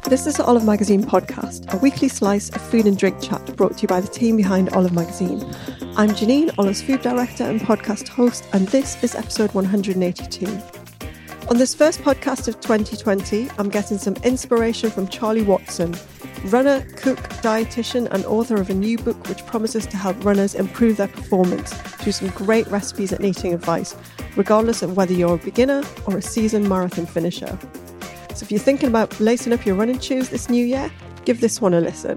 This is the Olive Magazine podcast, a weekly slice of food and drink chat brought to you by the team behind Olive Magazine. I'm Janine, Olive's food director and podcast host, and this is episode 182. On this first podcast of 2020, I'm getting some inspiration from Charlie Watson, runner, cook, dietitian, and author of a new book which promises to help runners improve their performance through some great recipes and eating advice, regardless of whether you're a beginner or a seasoned marathon finisher. So if you're thinking about lacing up your running shoes this new year, give this one a listen.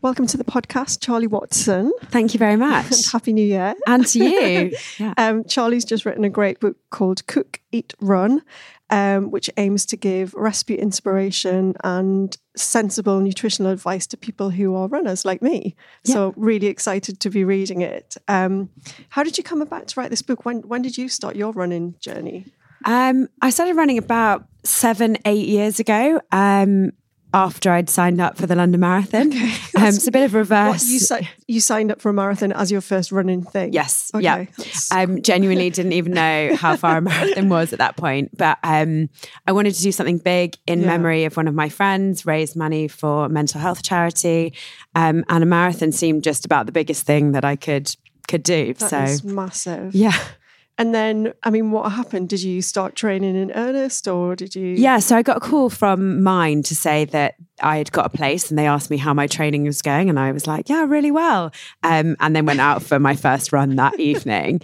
Welcome to the podcast, Charlie Watson. Thank you very And much. Happy New Year. and to you. Yeah. Um, Charlie's just written a great book called Cook, Eat, Run, um, which aims to give recipe inspiration and sensible nutritional advice to people who are runners like me. So, really excited to be reading it. Um, how did you come about to write this book? When when did you start your running journey? Um, I started running about seven, eight years ago. Um, after I'd signed up for the London Marathon, um, it's a bit of a reverse. What, you, si- you signed up for a marathon as your first running thing? Yes, Okay. yeah. I um, genuinely didn't even know how far a marathon was at that point. But um, I wanted to do something big in Yeah. memory of one of my friends, raise money for a mental health charity. Um, and a marathon seemed just about the biggest thing that I could could do. That so massive. yeah. And then, I mean, what happened? Did you start training in earnest or did you? Yeah, so I got a call from Mind to say that I had got a place and they asked me how my training was going. And I was like, yeah, really well. Um, and then went out for my first run that evening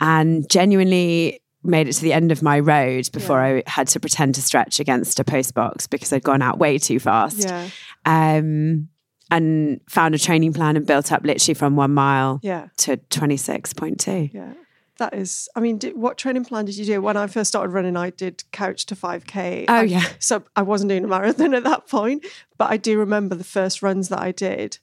and genuinely made it to the end of my road before I had to pretend to stretch against a post box because I'd gone out way too fast. Yeah. Um, and found a training plan and built up literally from one mile Yeah. to 26.2. Yeah. That is, I mean, did, what training plan did you do? When I first started running, I did couch to 5K. Oh, I- yeah. So I wasn't doing a marathon at that point, but I do remember the first runs that I did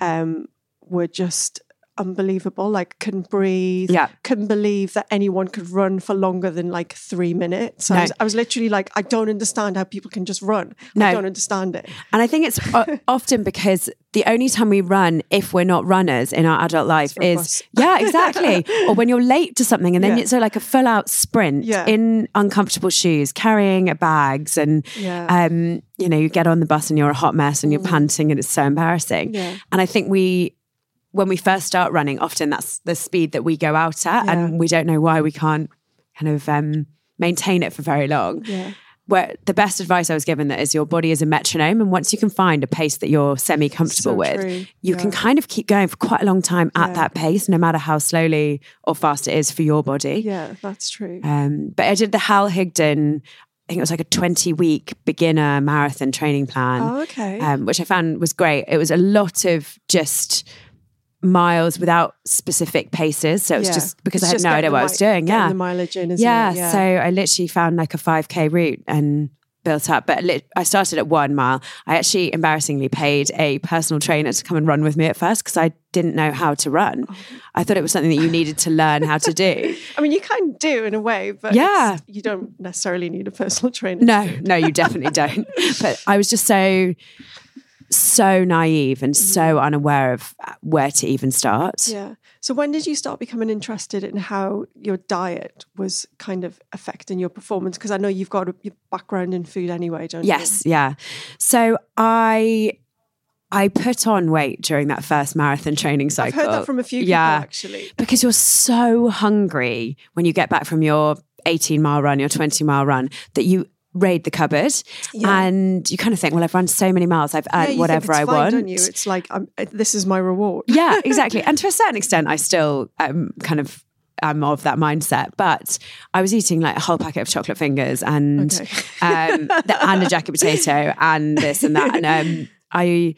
um, were just unbelievable. Like, couldn't breathe. Yeah. Couldn't believe that anyone could run for longer than like three minutes. I, was, I was literally like, I don't understand how people can just run. No. I don't understand it. And I think it's often because the only time we run, if we're not runners in our adult life, is yeah, exactly. or when you're late to something, and then Yeah. it's like a full out sprint Yeah. in uncomfortable shoes, carrying bags, and Yeah. um, you know, you get on the bus and you're a hot mess and you're panting, and it's so embarrassing. Yeah. And I think we. When we first start running, often that's the speed that we go out at, Yeah. and we don't know why we can't kind of um, maintain it for very long Yeah. where the best advice I was given that is your body is a metronome, and once you can find a pace that you're semi comfortable So with, true. you can kind of keep going for quite a long time at Yeah. that pace, no matter how slowly or fast it is for your body. Yeah, that's true. Um, but I did the Hal Higdon. I think it was like a 20 week beginner marathon training plan, oh, okay. um, which I found was great. It was a lot of just miles without specific paces. So it was Yeah. just because It's I had no idea what I was doing. Yeah the mileage in, yeah, it? So I literally found like a 5K route and built up. But lit- I started at one mile. I actually embarrassingly paid a personal trainer to come and run with me at first because I didn't know how to run. Oh. I thought it was something that you needed to learn how to do. I mean, you kind of do in a way, but Yeah. you don't necessarily need a personal trainer. No, no, you definitely don't. But I was just so, so naive and so unaware of where to even start. Mm-hmm. Yeah. So when did you start becoming interested in how your diet was kind of affecting your performance? Because I know you've got a your background in food anyway, don't Yes, yeah. So I I put on weight during that first marathon training cycle. I've heard that from a few people Yeah. actually. because you're so hungry when you get back from your 18 mile run, your 20 mile run, that you raid the cupboard Yeah. and you kind of think, well, I've run so many miles, I've Yeah, earned think whatever it's I fine, want. Don't you? It's like I'm, uh, this is my reward. yeah, exactly. And to a certain extent, I still um, kind of am of that mindset. But I was eating like a whole packet of chocolate fingers and Okay. um, the, and a jacket potato and this and that. And um, I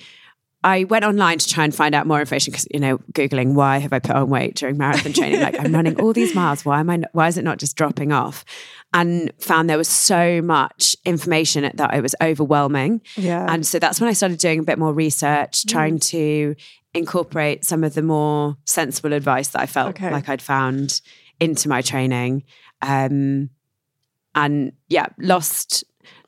I went online to try and find out more information because you know googling why have I put on weight during marathon training? Like I'm running all these miles. Why am I? Why is it not just dropping off? And found there was so much information that it was overwhelming. Yeah. And so that's when I started doing a bit more research, trying to incorporate some of the more sensible advice that I felt Okay. like I'd found into my training. Um, and yeah, lost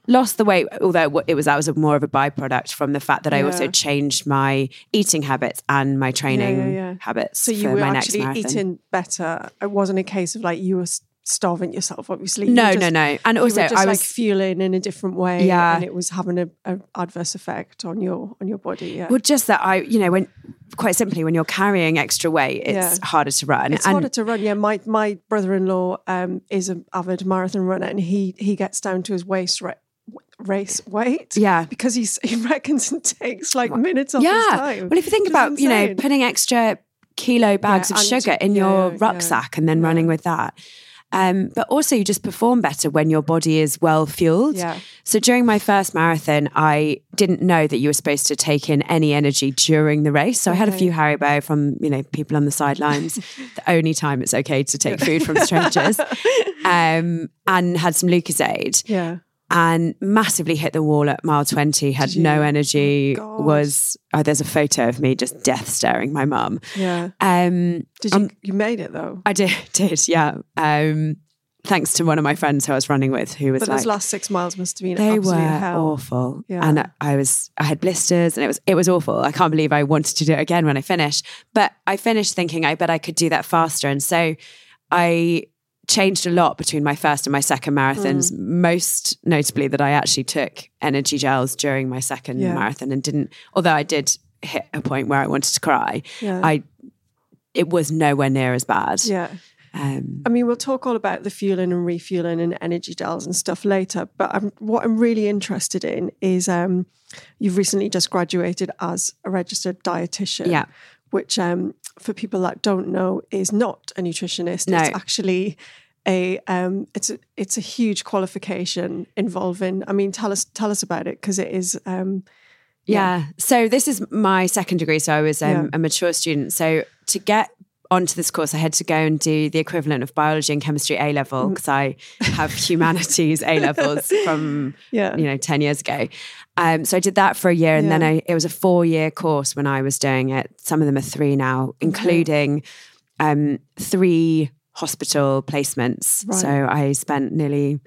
lost the weight, although it was that was a more of a byproduct from the fact that I also changed my eating habits and my training yeah, yeah. habits so you were actually eating better. It wasn't a case of like you were starving yourself, obviously. No, were no, no. And also, just I like was fueling in a different way, Yeah. and it was having a, a adverse effect on your on your body. Yeah, well, just that I, you know, when quite simply, when you're carrying extra weight, it's Yeah. harder to run. it's and harder to run. Yeah, my my brother in law um, is an avid marathon runner, and he he gets down to his waist ra- race weight. Yeah. because he's he reckons it takes like minutes off his yeah. time. Well, if you think about, you know, putting extra kilo bags Yeah, of sugar in yeah, your rucksack and then running with that. Um, but also, you just perform better when your body is well fueled. Yeah. So during my first marathon, I didn't know that you were supposed to take in any energy during the race. So I had a Okay. few Haribo from you know people on the sidelines. the only time it's okay to take food from strangers, um, and had some Lucozade yeah, and massively hit the wall at mile 20 had no energy God. was oh, there's a photo of me just death staring my mum yeah. um Did you you made it though? i did did yeah um thanks to one of my friends who i was running with who was But like those last six miles must have been they were hell. awful Yeah. and I was i had blisters and it was it was awful i can't believe i wanted to do it again when i finished but i finished thinking i bet i could do that faster and so i changed a lot between my first and my second marathons Mm. most notably that i actually took energy gels during my second Yeah. marathon and didn't although i did hit a point where i wanted to cry Yeah. i it was nowhere near as bad Yeah. um, I mean, we'll talk all about the fueling and refueling and energy gels and stuff later. But I'm, what I'm really interested in is um, you've recently just graduated as a registered dietitian. Yeah. Which, um, for people that don't know, is not a nutritionist. No. It's actually a um, it's a it's a huge qualification involving. I mean, tell us tell us about it because it is. Um, Yeah. So this is my second degree. So I was um, Yeah. a mature student. So to get onto this course, I had to go and do the equivalent of biology and chemistry A Mm. level because I have humanities A levels from Yeah. you know ten years ago. Um, so I did that for a year, and then I, it was a four year course when I was doing it. Some of them are three now, including um, three hospital placements. Right. So I spent nearly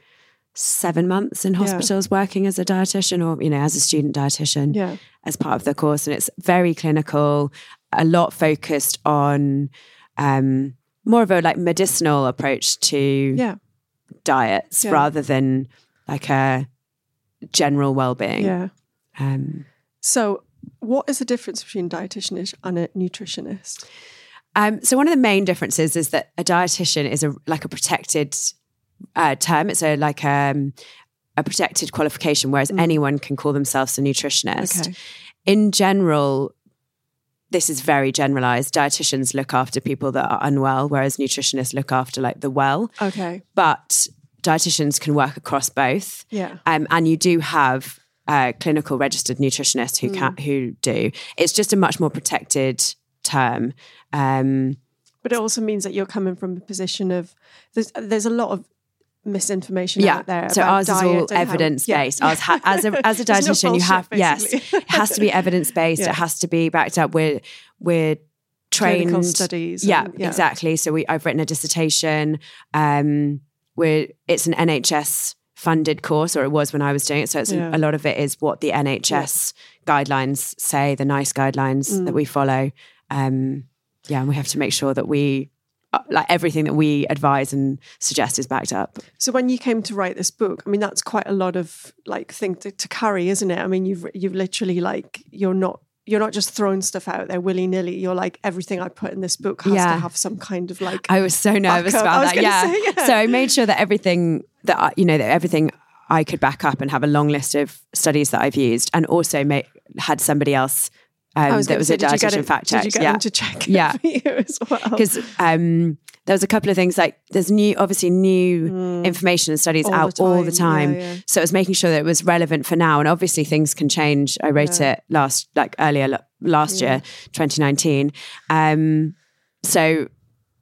seven months in hospitals working as a dietitian or you know as a student dietitian Yeah. as part of the course and it's very clinical a lot focused on um more of a like medicinal approach to Yeah. diets Yeah. rather than like a general well-being Yeah. um So, what is the difference between a dietitian and a nutritionist? Um, so one of the main differences is that a dietitian is a like a protected uh, term. It's a like um, a protected qualification, whereas anyone can call themselves a nutritionist. Okay. In general, this is very generalized. Dietitians look after people that are unwell, whereas nutritionists look after like the well. Okay. But dietitians can work across both. Yeah. Um, and you do have uh, clinical registered nutritionists who can who do. It's just a much more protected term. Um, But it also means that you're coming from a position of there's there's a lot of misinformation yeah. out there. So about ours is all and how- evidence yeah. based. Ours ha- as a as a dietitian, you have bullshit, yes, it has to be evidence based. Yeah. It has to be backed up. We're we're trained Clinical studies Yeah, and- yeah. exactly. So we I've written a dissertation. Um, we're it's an NHS funded course, or it was when I was doing it. So it's Yeah. a lot of it is what the NHS guidelines say, the NICE guidelines Mm. that we follow. Um, yeah, and we have to make sure that we uh, like everything that we advise and suggest is backed up. So when you came to write this book, I mean that's quite a lot of like thing to, to carry, isn't it? I mean you've you've literally like you're not you're not just throwing stuff out there willy nilly. You're like everything I put in this book has Yeah. to have some kind of like I was so nervous Backup. About that. Yeah. say, yeah. So I made sure that everything that I, you know that everything I could back up and have a long list of studies that I've used, and also made, had somebody else um, was that was say, a did you get dietitian fact check. Did you get yeah. them to check it Yeah. you as well? because um, there was a couple of things like there's new, obviously new information and studies Mm. All out the all the time. Yeah, yeah. So it was making sure that it was relevant for now, and obviously things can change. I wrote it last, like earlier last year, 2019. Um, so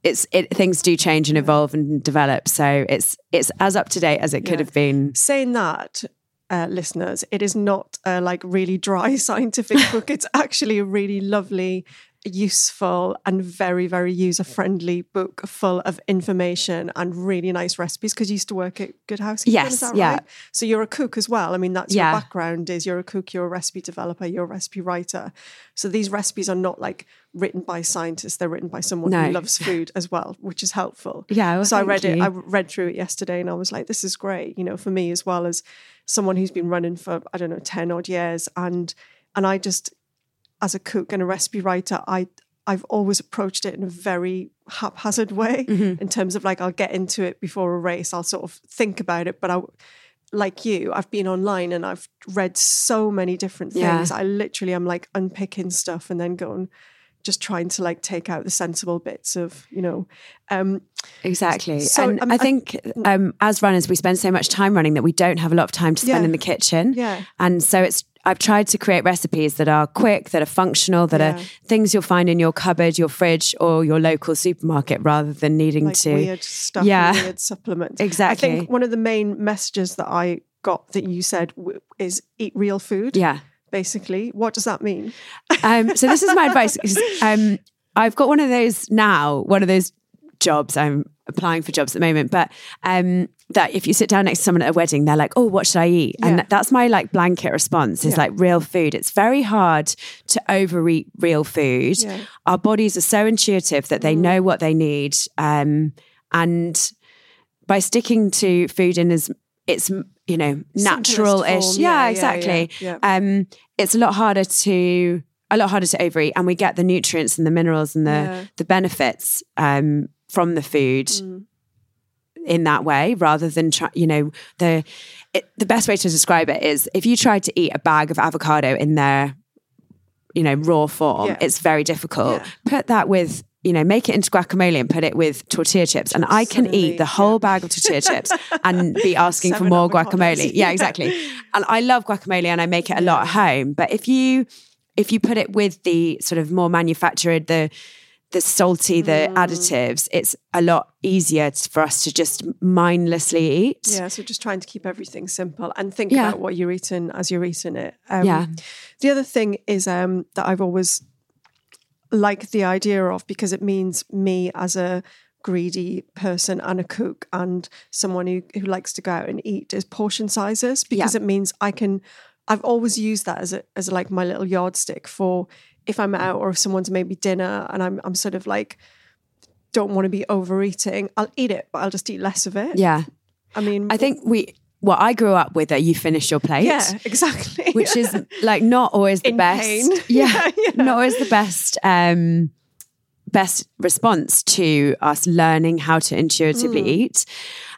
it's it things do change and evolve and develop. So it's it's as up to date as it could Yeah. have been. saying that uh, listeners it is not a like really dry scientific book. It's actually a really lovely useful and very very user friendly book full of information and really nice recipes because you used to work at Good Housekeeping. Yes, yeah. right? So you're a cook as well. I mean, that's Yeah. your background. Is you're a cook, you're a recipe developer, you're a recipe writer. So these recipes are not like written by scientists; they're written by someone No. who loves food as well, which is helpful. Yeah, well, so I read it. I read through it yesterday, and I was like, "This is great." You know, for me as well as someone who's been running for I don't know ten odd years, and and I just as a cook and a recipe writer, I I've always approached it in a very haphazard way Mm-hmm. in terms of like I'll get into it before a race. I'll sort of think about it, but I like you, I've been online and I've read so many different Yeah. things. I literally am like unpicking stuff and then going just trying to like take out the sensible bits of, you know, um Exactly. So, and um, I think um, as runners, we spend so much time running that we don't have a lot of time to spend Yeah. in the kitchen. Yeah. And so it's, I've tried to create recipes that are quick, that are functional, that Yeah. are things you'll find in your cupboard, your fridge, or your local supermarket rather than needing like to. weird stuff, Yeah. weird supplements. Exactly. I think one of the main messages that I got that you said w- is eat real food. Yeah. Basically, what does that mean? Um, so this is my advice. Um, I've got one of those now, one of those jobs. I'm applying for jobs at the moment, but um, that if you sit down next to someone at a wedding, they're like, "Oh, what should I eat?" And Yeah. that's my like blanket response is Yeah. like real food. It's very hard to overeat real food. Yeah. Our bodies are so intuitive that they Mm. know what they need, um, and by sticking to food in as it's you know natural-ish, yeah, yeah, yeah, exactly yeah, um, it's a lot harder to a lot harder to overeat, and we get the nutrients and the minerals and the Yeah. the benefits um, from the food Mm. in that way, rather than try, you know the it, the best way to describe it is if you tried to eat a bag of avocado in their you know raw form, Yeah. it's very difficult. Yeah. Put that with you know, make it into guacamole and put it with tortilla chips. And I can eat the whole bag of tortilla chips and be asking for more guacamole. Yeah, Yeah. exactly. And I love guacamole and I make it a lot at home. But if you if you put it with the sort of more manufactured, the the salty, the Mm. additives, it's a lot easier for us to just mindlessly eat. Yeah, so just trying to keep everything simple and think Yeah. about what you're eating as you're eating it. Um, Yeah. The other thing is um, that I've always liked the idea of because it means me as a greedy person and a cook and someone who, who likes to go out and eat is portion sizes because it means I can I've always used that as a as like my little yardstick for if I'm mm. out or if someone's made me dinner and I'm I'm sort of like don't want to be overeating, I'll eat it, but I'll just eat less of it. Yeah. I mean I think we, what I grew up with, that you finish your plate. Yeah, exactly. Which is like not always the In best. pain. Yeah, Yeah, yeah. Not always the best um best response to us learning how to intuitively Mm. eat.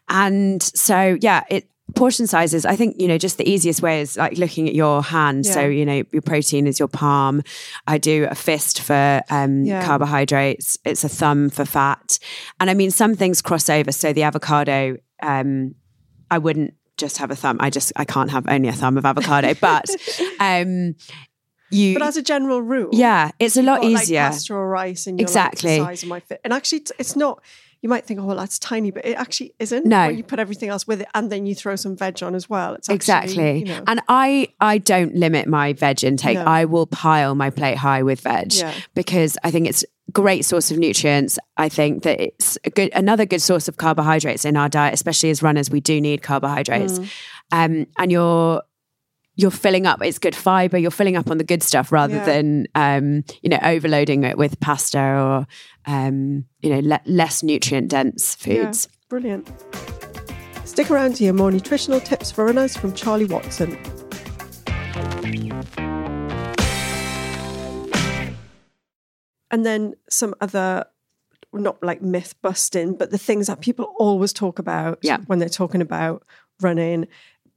And so yeah, it portion sizes, I think, you know, just the easiest way is like looking at your hand. So, you know, your protein is your palm. I do a fist for um, Yeah. carbohydrates. It's a thumb for fat. And I mean, some things cross over. So the avocado, um, I wouldn't just have a thumb. I just, I can't have only a thumb of avocado. But um, you, but as a general rule, yeah, it's a lot got, easier. Like rice, and Exactly. like, size of my fit. And actually, it's not. You might think, oh, well, that's tiny, but it actually isn't. No. you put everything else with it, and then you throw some veg on as well. It's actually, Exactly. You know, And I I don't limit my veg intake. No. I will pile my plate high with veg Yeah. because I think it's great source of nutrients. I think that it's a good another good source of carbohydrates in our diet, especially as runners, we do need carbohydrates. Mm. Um and you're you're filling up it's good fiber you're filling up on the good stuff rather Yeah. than um you know overloading it with pasta or um you know le- less nutrient dense yeah, foods brilliant. Stick around to hear more nutritional tips for runners from Charlie Watson. And then some other, not like myth busting, but the things that people always talk about Yeah. when they're talking about running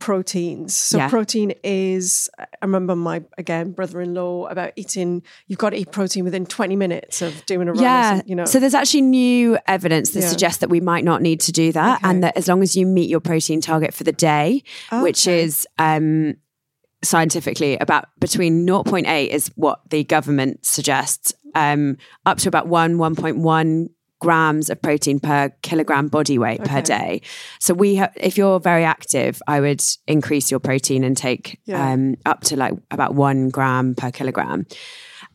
proteins. So Yeah. protein is, I remember my, again, brother-in-law about eating, you've got to eat protein within 20 minutes of doing a run. yeah something, you know. so there's actually new evidence that Yeah. suggests that we might not need to do that Okay. and that as long as you meet your protein target for the day which is um scientifically about between 0.8 is what the government suggests um up to about 1 1.1 grams of protein per kilogram body weight per day so we ha- if you're very active i would increase your protein intake Yeah. um up to like about 1 gram per kilogram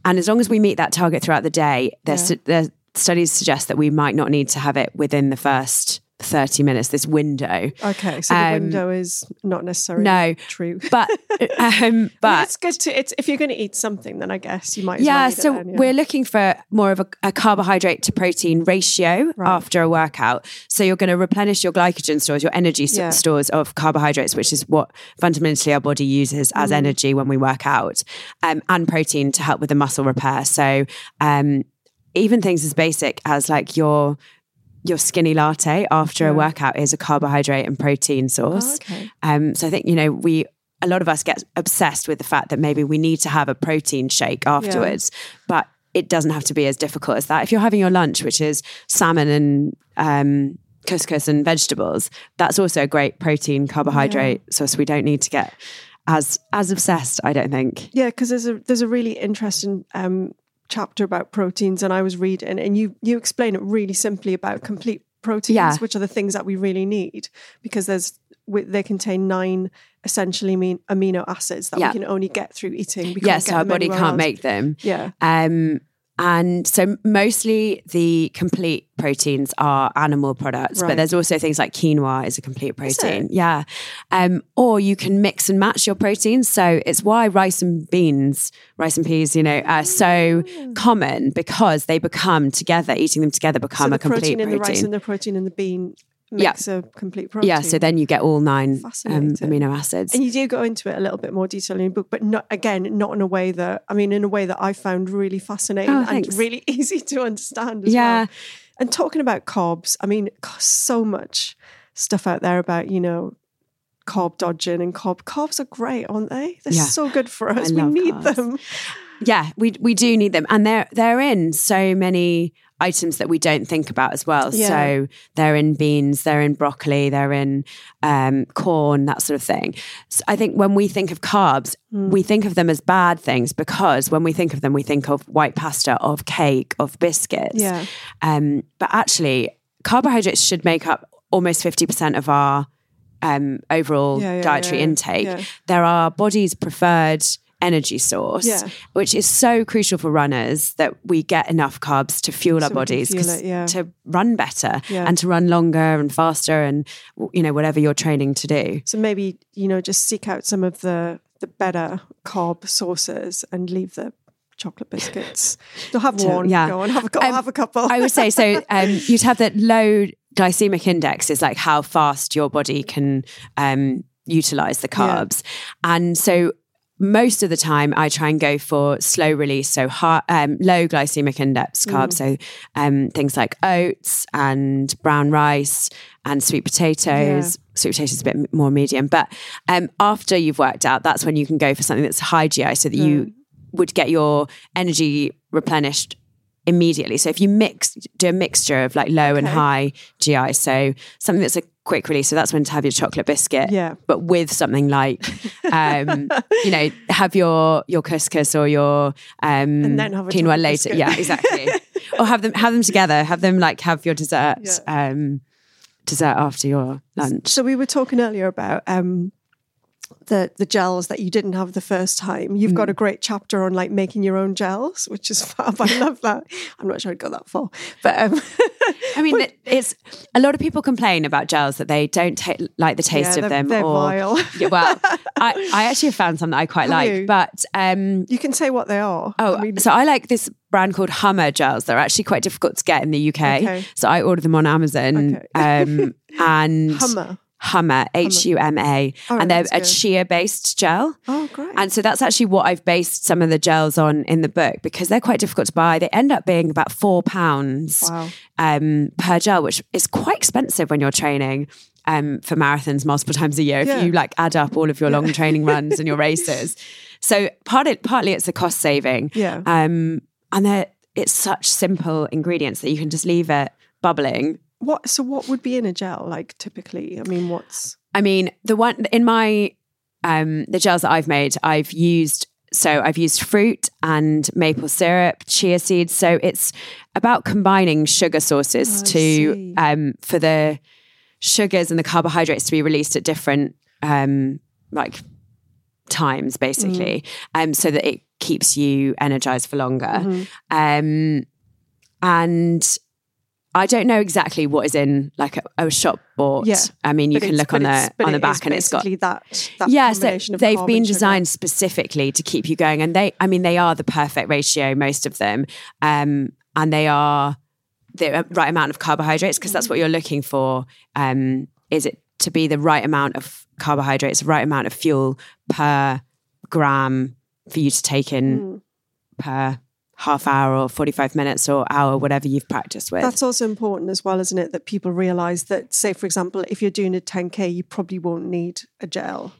and as long as we meet that target throughout the day, there's Yeah. the studies suggest that we might not need to have it within the first 30 minutes, this window. Okay, so the Um, window is not necessarily No, true. but um, but but it's good to. It's if you're going to eat something, then I guess you might. As well yeah, it so then, yeah. we're looking for more of a, a carbohydrate to protein ratio Right. after a workout. So you're going to replenish your glycogen stores, your energy Yeah. stores of carbohydrates, which is what fundamentally our body uses as Mm. energy when we work out, um, and protein to help with the muscle repair. So um, even things as basic as like your your skinny latte after a workout is a carbohydrate and protein Oh, source. okay. Um, so I think you know we a lot of us get obsessed with the fact that maybe we need to have a protein shake afterwards, but it doesn't have to be as difficult as that. If you're having your lunch, which is salmon and um, couscous and vegetables, that's also a great protein carbohydrate source. We don't need to get as as obsessed. I don't think. Yeah, because there's a there's a really interesting um, chapter about proteins, and I was reading, and you you explain it really simply about complete proteins, Yeah. which are the things that we really need, because there's they contain nine essentially mean amino acids that Yeah. we can only get through eating. We Yes, can't our body can't else. make them. Yeah, Um, and so mostly the complete proteins are animal products, Right. but there's also things like quinoa is a complete protein. Yeah. Um, or you can mix and match your proteins. So it's why rice and beans, rice and peas, you know, are so common because they become together, eating them together become the a complete protein in the rice protein. and the protein in the bean Yeah. makes a complete protein. yeah. So then you get all nine um, amino acids. And you do go into it a little bit more detail in your book, but not again, not in a way that I mean, in a way that I found really fascinating Oh, and really easy to understand as Yeah. well. And talking about carbs, I mean, so much stuff out there about, you know, carb dodging and carb carbs are great, aren't they? They're Yeah. so good for us. I we need carbs. them. Yeah, we we do need them, and they're they're in so many items that we don't think about as well. Yeah. So they're in beans, they're in broccoli, they're in um, corn, that sort of thing. So I think when we think of carbs, Hmm. we think of them as bad things because when we think of them, we think of white pasta, of cake, of biscuits. Yeah. Um, but actually, carbohydrates should make up almost fifty percent of our um, overall Yeah, yeah, dietary intake. yeah. They're bodies body's preferred energy source, Yeah. which is so crucial for runners that we get enough carbs to fuel our So can bodies fuel it, yeah. to run better Yeah. and to run longer and faster and you know whatever you're training to do. So maybe, you know, just seek out some of the the better carb sources and leave the chocolate biscuits. You'll have To- one. yeah. Go on, have a, Um, have a couple. I would say so. Um, you'd have that low glycemic index is like how fast your body can um, utilize the Yeah. carbs, and so most of the time I try and go for slow release, so high, um, low glycemic index carbs, so um, things like oats and brown rice and sweet potatoes. Sweet potatoes is a bit more medium, but um, after you've worked out, that's when you can go for something that's high GI, so that you would get your energy replenished immediately. So if you mix, do a mixture of like low and high GI, so something that's a quick release. So that's when to have your chocolate biscuit, Yeah. but with something like, um, you know, have your your couscous or your um, And then have a quinoa later. biscuit. Yeah, exactly. or have them have them together. Have them like have your dessert. Um, dessert after your lunch. So we were talking earlier about um, the the gels that you didn't have the first time. You've Mm. got a great chapter on like making your own gels, which is fab. I love that. I'm not sure I'd go that far, but um, I mean, it- it's a lot of people complain about gels that they don't ta- like the taste yeah, of them. they're or vile. Yeah, well, I, I actually have found some that I quite Have like, you? but um, You can say what they are. oh, I mean, so I like this brand called Huma gels. They're actually quite difficult to get in the UK, Okay. so I order them on Amazon. Okay. Um, and Huma. Huma, H U M A, and they're a good. chia based gel. Oh, great. And so that's actually what I've based some of the gels on in the book because they're quite difficult to buy. They end up being about four pounds Wow. um, per gel, which is quite expensive when you're training um, for marathons multiple times a year. If Yeah. you like add up all of your long training runs and your races, so part it, partly it's a cost saving, Yeah. um, and they're, it's such simple ingredients that you can just leave it bubbling. What? So what would be in a gel? Like typically, I mean, what's I mean, the one in my um the gels that I've made, I've used so I've used fruit and maple syrup, chia seeds. So it's about combining sugar sources Oh, to um for the sugars and the carbohydrates to be released at different um like times basically Mm. um so that it keeps you energized for longer. Mm-hmm. Um, and I don't know exactly what is in like a, a shop bought. Yeah. I mean, you But can look on the on the back and it's got that. that yeah, so they've been and sugar. designed specifically to keep you going, and they, I mean, they are the perfect ratio, most of them, um, and they are the right amount of carbohydrates because that's what you're looking for. Um, is it to be the right amount of carbohydrates, the right amount of fuel per gram for you to take in Mm. per half hour or 45 minutes or hour, whatever you've practiced with. That's also important as well, isn't it? That people realize that, say, for example, if you're doing a 10K, you probably won't need a gel.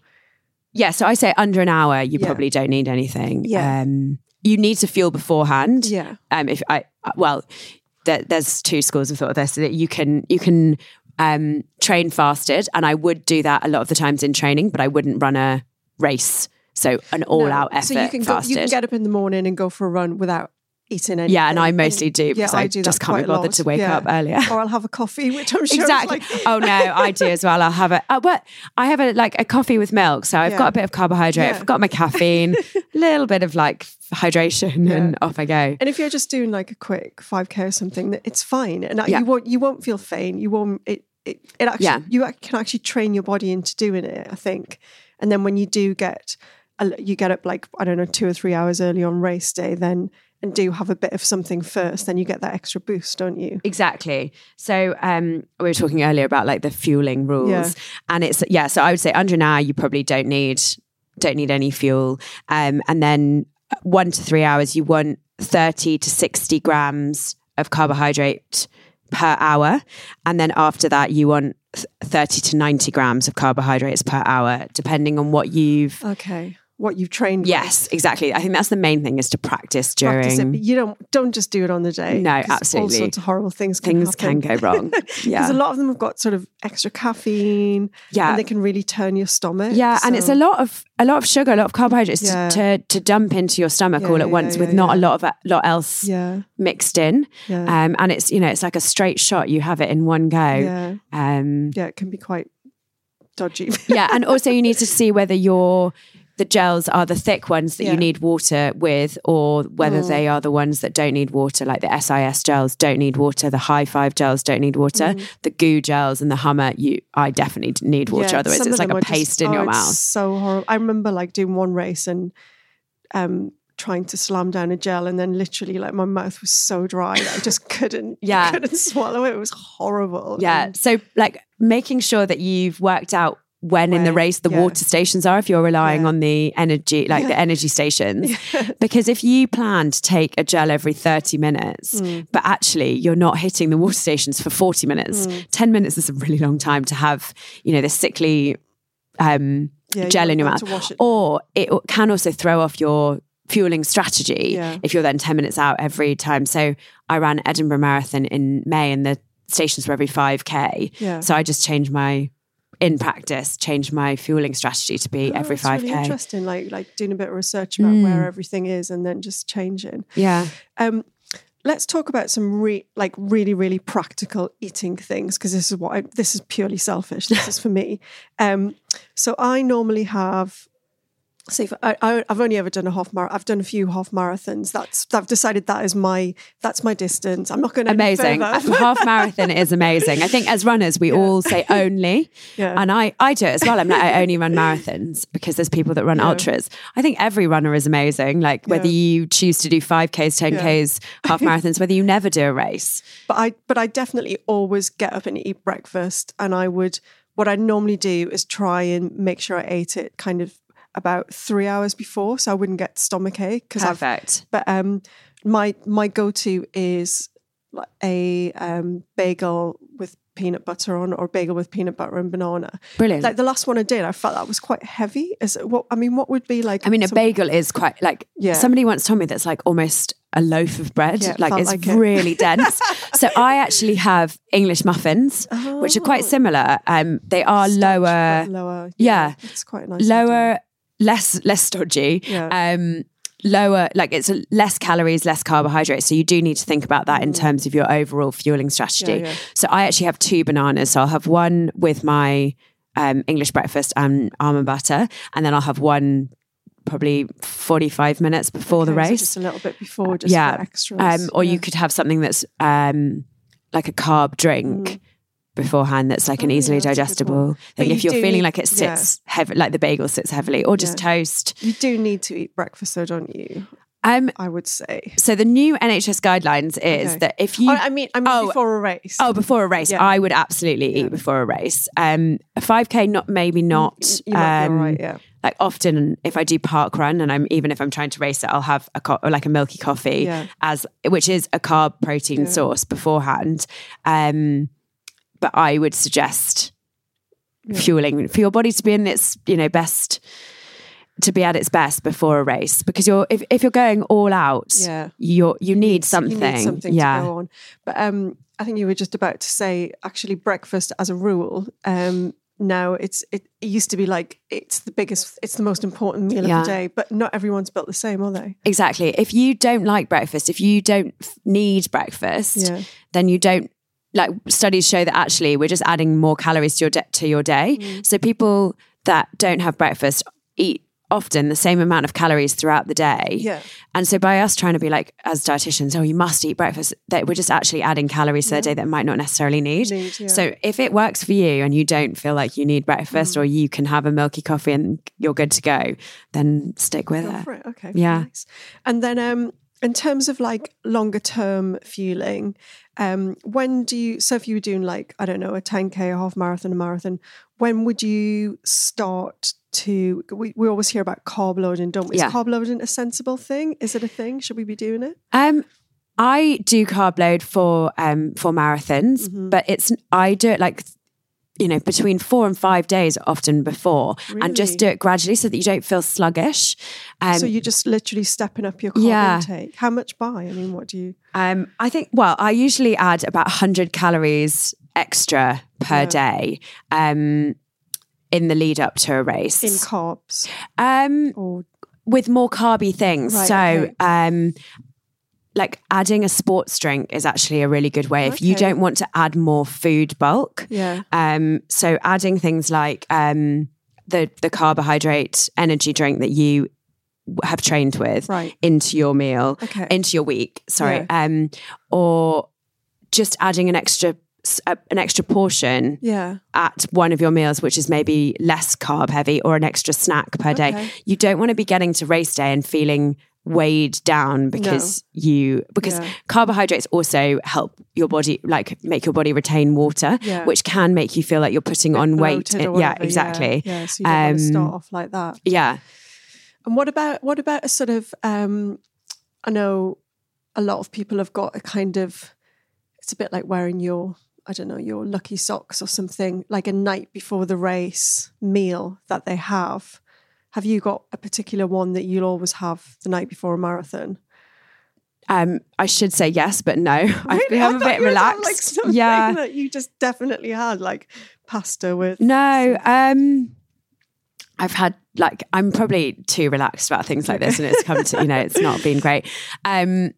Yeah, so I say under an hour, you Yeah. probably don't need anything. Yeah. Um, you need to fuel beforehand. Yeah. Um, if I well, there, there's two schools of thought of this that you can you can um train fasted, and I would do that a lot of the times in training, but I wouldn't run a race. So an all out No. effort So you can, go, you can get up in the morning and go for a run without eating anything. yeah, and I mostly do yeah, because I I, do just can't be bothered to wake Yeah. up earlier. Or I'll have a coffee, which I'm sure exactly. like oh no, I do as well. I'll have a uh, what I have a like a coffee with milk, so I've Yeah. got a bit of carbohydrate. Yeah. I've got my caffeine, a little bit of like hydration, Yeah. and off I go. And if you're just doing like a quick 5k or something, that it's fine, and Yeah. you won't you won't feel faint. You won't. It it, it actually Yeah. you can actually train your body into doing it. I think, and then when you do get you get up like I don't know two or three hours early on race day, then and do have a bit of something first, then you get that extra boost, don't you? Exactly. So um, we were talking earlier about like the fueling rules, Yeah. and it's yeah. So I would say under an hour you probably don't need don't need any fuel, um, and then one to three hours you want thirty to sixty grams of carbohydrate per hour, and then after that you want thirty to ninety grams of carbohydrates per hour, depending on what you've. Okay, what you've trained. with. Yes, exactly. I think that's the main thing is to practice during. Practice it, but you don't don't just do it on the day. No, absolutely. All sorts of horrible things can Things can go wrong. Yeah, Because a lot of them have got sort of extra caffeine, Yeah. and they can really turn your stomach. Yeah, and it's a lot of a lot of sugar, a lot of carbohydrates Yeah. to, to to dump into your stomach Yeah, all yeah, at once yeah, with yeah, not a lot of a lot else mixed in. Um, and it's you know it's like a straight shot. You have it in one go. yeah, Um, yeah. It can be quite dodgy. yeah, and also you need to see whether your the gels are the thick ones that Yeah. you need water with, or whether Mm. they are the ones that don't need water, like the SIS gels don't need water, the high five gels don't need water, Mm. the GU gels and the Huma, you I definitely need water. Yeah, Otherwise, it's like a are just- paste in oh, your it's mouth. So horrible. I remember like doing one race and um trying to slam down a gel and then literally like my mouth was so dry that I just couldn't Yeah. couldn't swallow it. It was horrible. Yeah. And- So, like, making sure that you've worked out when in the race the yeah. water stations are, if you're relying Yeah. on the energy, like the energy stations. Because if you plan to take a gel every 30 minutes, Mm. but actually you're not hitting the water stations for 40 minutes, Mm. 10 minutes is a really long time to have, you know, this sickly um, Yeah, gel in your mouth. it Or it can also throw off your fueling strategy Yeah. if you're then 10 minutes out every time. So I ran Edinburgh Marathon in May and the stations were every 5K. Yeah. So I just changed my, in practice, changed my fueling strategy to be Oh, every 5K. Really interesting, like like doing a bit of research about Mm. where everything is and then just changing. yeah. Um, let's talk about some re- like really really practical eating things because this is what I, this is purely selfish. This is for me. Um, so I normally have. If I, I, I've only ever done a half marathon. I've done a few half marathons. That's I've decided that is my that's my distance. I'm not going to Amazing. A half marathon is amazing. I think as runners, we all say only. Yeah. And I, I do it as well. I'm like, I only run marathons because there's people that run Yeah. ultras. I think every runner is amazing. Like whether Yeah. you choose to do 5Ks, 10Ks, half marathons, whether you never do a race. but I but I definitely always get up and eat breakfast, and I would what I normally do is try and make sure I ate it kind of about three hours before, so I wouldn't get stomach ache because I've Perfect. But um, my my go to is a um, bagel with peanut butter on, or bagel with peanut butter and banana. Brilliant. Like the last one I did, I felt that was quite heavy. Is it, what I mean? What would be like? I mean, a some- bagel is quite like Yeah. somebody once told me that's like almost a loaf of bread. Yeah, it like it's like it. really dense. so I actually have English muffins, which are quite Oh. similar. Um, they are lower, lower. yeah. it's quite nice. idea. Less less stodgy. Yeah. Um, lower, like it's less calories, less carbohydrates. So you do need to think about that in terms of your overall fueling strategy. Mm. Yeah, yeah. So I actually have two bananas. So I'll have one with my um, English breakfast and almond butter, and then I'll have one probably 45 minutes before the Okay, so race. just a little bit before, just yeah. extras. Um, or yeah. you could have something that's um, like a carb drink beforehand that's like an Mm. Oh, yeah, easily that's digestible thing. If you you're feeling like it yeah. sits heavy, like the bagel sits heavily, or just Yeah. toast. You do need to eat breakfast, though, don't you? Um, I would say. so the new NHS guidelines is Okay. that if you Oh, I mean, I mean, Oh, before a race. Oh, before a race, Yeah. I would absolutely eat before a race. Um, a 5K, not maybe not. you might be um, right. Yeah. Like often, if I do park run, and I'm even if I'm trying to race it, I'll have a co- like a milky coffee Yeah. as which is a carb protein Yeah. source beforehand. Um, but I would suggest Yeah. fueling for your body to be in its you know best to be at its best before a race because you're if, if you're going all out Yeah. you're you need something You need something yeah to go on. But um, I think you were just about to say actually breakfast as a rule. Um, now it's it, it used to be like it's the biggest, it's the most important meal Yeah. of the day. But not everyone's built the same, are they? Exactly. If you don't like breakfast, if you don't f- need breakfast, Yeah. then you don't like studies show that actually we're just adding more calories to your de- to your day. Mm. So people that don't have breakfast eat often the same amount of calories throughout the day. Yeah. And so by us trying to be like as dietitians, oh you must eat breakfast, that we're just actually adding calories to their day that might not necessarily need. Need, yeah. So if it works for you and you don't feel like you need breakfast Mm. or you can have a milky coffee and you're good to go, then stick with Go it. it. Okay. Yeah. Nice. And then um in terms of like longer term fueling, um, when do you so if you were doing like, I don't know, a 10K, a half marathon, a marathon, when would you start to we, we always hear about carb loading, don't we? Is Yeah. carb loading a sensible thing? Is it a thing? Should we be doing it? Um, I do carb load for um for marathons, Mm-hmm. but it's I do it like you know between four and five days often before, and just do it gradually so that you don't feel sluggish. Um, so you're just literally stepping up your carb Yeah. intake. How much by? I mean, what do you um, I think well, I usually add about hundred calories extra per Yeah. day. Um, in the lead up to a race, in carbs um, or with more carby things. Right, so, okay. um, like adding a sports drink is actually a really good way if you don't want to add more food bulk. yeah. Um, so adding things like um, the the carbohydrate energy drink that you have trained with Right. into your meal, Okay. into your week. Sorry, um, or just adding an extra a- an extra portion yeah. at one of your meals, which is maybe less carb heavy or an extra snack per day. You don't want to be getting to race day and feeling weighed down because you because Yeah. carbohydrates also help your body like make your body retain water Yeah. which can make you feel like you're putting on weight yeah exactly Yeah, so you don't want to Um, start off like that. yeah And what about what about a sort of um I know a lot of people have got a kind of it's a bit like wearing your I don't know, your lucky socks or something, like a night before the race meal that they have. Have you got a particular one that you'll always have the night before a marathon? um i should say yes but no i've Really? become I a bit relaxed Like yeah that you just definitely had, like pasta with No, um, I've had like I'm probably too relaxed about things like this, and it's come to you know it's not been great. Um,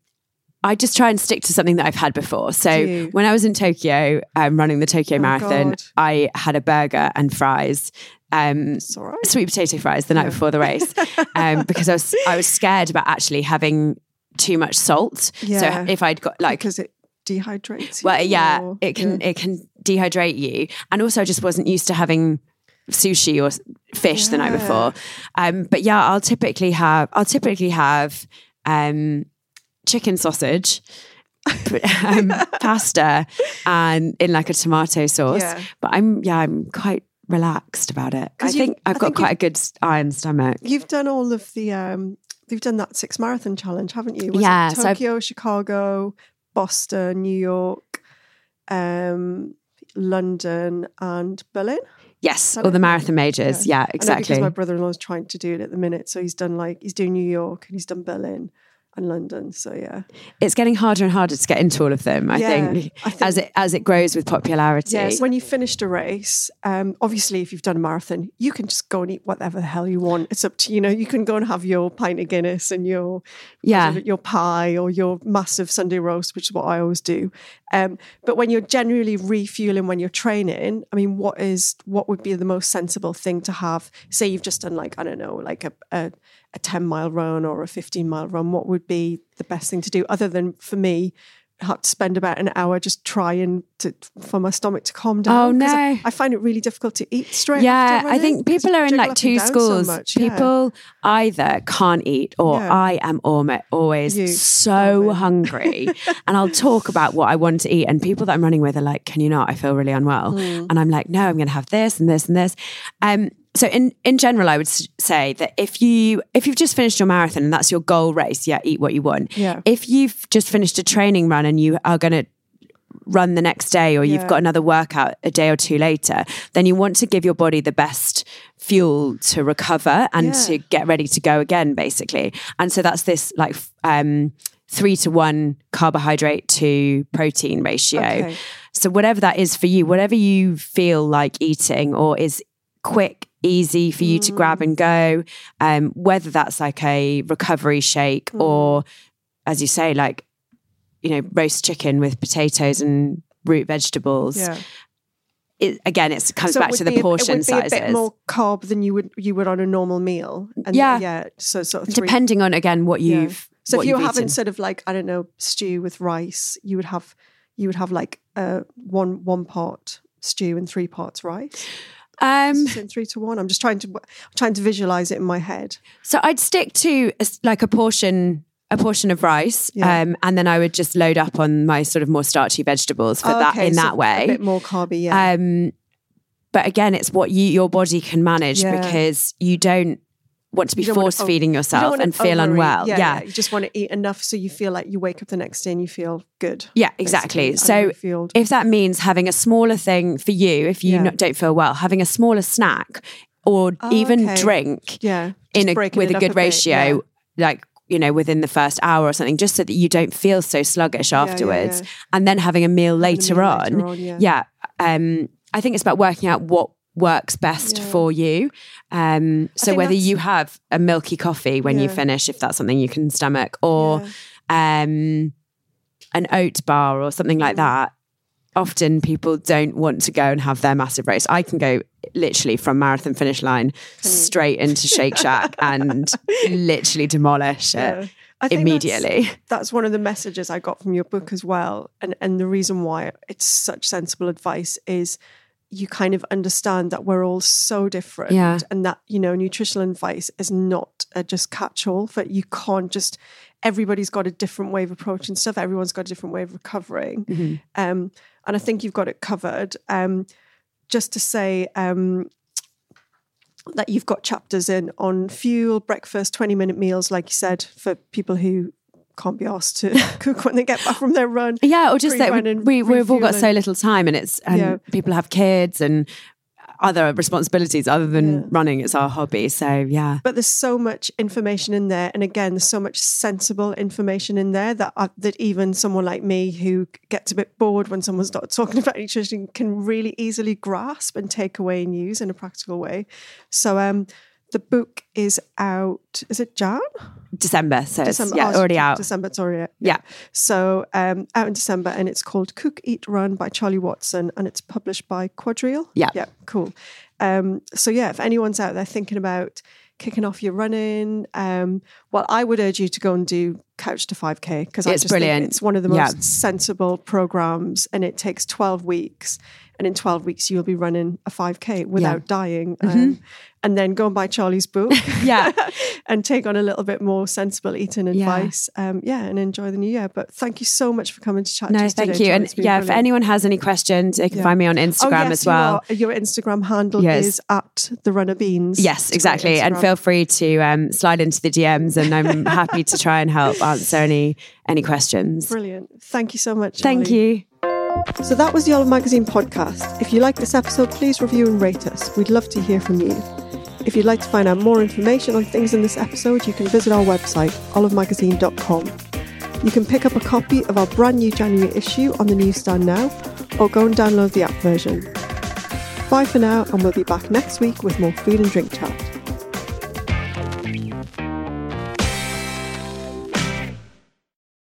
I just try and stick to something that I've had before. So when I was in Tokyo, um, running the Tokyo Oh, Marathon, God. I had a burger and fries. Um, right. sweet potato fries the night before the race um, because I was I was scared about actually having too much salt. Yeah. So if I'd got like because it dehydrates. you, well, yeah, or- it can yeah. it can dehydrate you, and also I just wasn't used to having sushi or fish the night before. Um, but yeah, I'll typically have I'll typically have um, chicken sausage. um, pasta and in like a tomato sauce Yeah. but i'm yeah i'm quite relaxed about it i 'Cause you- think i've I got think quite a good iron stomach You've done all of the um you've done that six marathon challenge, haven't you? Was Yeah, it so Tokyo, Chicago, Boston, New York, um, London, and Berlin. yes all the marathon majors yeah, I know exactly because my brother in law is trying to do it at the minute. So he's done like he's doing New York and he's done Berlin. And London. So yeah, it's getting harder and harder to get into all of them. I, Yeah, think, I think- as it as it grows with popularity. yes. When you finished a race, um, obviously, if you've done a marathon, you can just go and eat whatever the hell you want. It's up to you know. You can go and have your pint of Guinness and your Yeah. your pie or your massive Sunday roast, which is what I always do. Um, but when you're generally refueling when you're training, I mean, what is what would be the most sensible thing to have? Say you've just done like I don't know, like a a, a ten mile run or a fifteen mile run. What would be the best thing to do, other than for me? Have to spend about an hour just trying to for my stomach to calm down. Oh, 'cause I, no. I find it really difficult to eat straight. yeah, I think people are in like two down so schools. much, yeah. People either can't eat or Yeah. I am always You so hungry. and I'll talk about what I want to eat. And people that I'm running with are like, Can you not? I feel really unwell. Hmm. And I'm like, No, I'm going to have this and this and this. Um, so in, in general, I would say that if you if you've just finished your marathon and that's your goal race, yeah, eat what you want. Yeah. If you've just finished a training run and you are going to run the next day or you've got another workout a day or two later, then you want to give your body the best fuel to recover and Yeah. to get ready to go again, basically. And so that's this like um, three to one carbohydrate to protein ratio. Okay. So whatever that is for you, whatever you feel like eating or is quick, easy for you to Mm. grab and go, um, whether that's like a recovery shake Mm. or, as you say, like you know, roast chicken with potatoes and root vegetables. Yeah. It, again, it comes So back would to the be a- portion it would sizes. a bit more carb than you would you would on a normal meal. And Yeah. yeah. So sort of three. Depending on again what you've. So what if you're having eaten. sort of like I don't know stew with rice, you would have you would have like uh, one one part stew and three parts rice. Um, three to one. I'm just trying to trying to visualize it in my head. so I'd stick to a like a portion. A portion of rice, Yeah. um, and then I would just load up on my sort of more starchy vegetables for that Okay, in so that way. a bit more carby. Yeah. Um, but again, it's what you your body can manage Yeah. because you don't want to be force feeding yourself and feel overeat. unwell. Yeah, Yeah, You just want to eat enough so you feel like you wake up the next day and you feel good. yeah, exactly. basically, So if that means having a smaller thing for you, if you Yeah. not, don't feel well, having a smaller snack or Oh, even okay. drink yeah, in a, with it a good bit, ratio, like you know, within the first hour or something, just so that you don't feel so sluggish yeah, afterwards, yeah. and then having a meal Having a later meal on. later on, yeah. yeah, um, I think it's about working out what works best Yeah. for you. Um, so whether you have a milky coffee when you finish, if that's something you can stomach, or um, an oat bar or something like that. Often people don't want to go and have their massive race. I can go literally from marathon finish line straight into Shake Shack and literally demolish Yeah. it I think that's- immediately. That's, one of the messages I got from your book as well, and and the reason why it's such sensible advice is you kind of understand that we're all so different, Yeah. and that you know nutritional advice is not a just catch all. For you can't just everybody's got a different way of approaching stuff. Everyone's got a different way of recovering, Mm-hmm. um, and I think you've got it covered. Um, just to say. Um, that you've got chapters in on fuel, breakfast, 20 minute meals, like you said, for people who can't be asked to cook when they get back from their run. Yeah, or just that Pre-run we, we've all got so little time and it's and Yeah. people have kids and other responsibilities other than Yeah. running. It's our hobby. So yeah. But there's so much information in there, and again, there's so much sensible information in there that I, that even someone like me who gets a bit bored when someone starts talking about nutrition can really easily grasp and take away and use in a practical way. So, um, the book is out. Is it Jan? December. So it's December. yeah, Oh, already out. December. It's already out. Yeah. So um, out in December, and it's called Cook, Eat, Run by Charlie Watson, and it's published by Quadrille. Yeah. Yeah. Cool. Um, so yeah, if anyone's out there thinking about kicking off your running, um, well, I would urge you to go and do Couch to 5K because I It's brilliant. it's one of the most Yeah. sensible programs, and it takes 12 weeks. And in 12 weeks, you'll be running a 5K without dying. Um, and then go and buy Charlie's book. Mm-hmm. Yeah. and take on a little bit more sensible eating Yeah. advice. Um, yeah, and enjoy the new year. But thank you so much for coming to chat. to No, us thank today, you. And yeah, if anyone has any questions, they can Yeah. find me on Instagram oh, yes, as well. you your Instagram handle Yes. is at the runner beans. Yes, It's a great exactly. And feel free to um, slide into the DMs, and I'm happy to try and help answer any any questions. brilliant. Thank you so much. Thank Charlie. you. So that was the Olive Magazine podcast. If you like this episode, please review and rate us. We'd love to hear from you. If you'd like to find out more information on things in this episode, you can visit our website, olivemagazine.com. You can pick up a copy of our brand new January issue on the newsstand now, or go and download the app version. Bye for now, and we'll be back next week with more food and drink chat.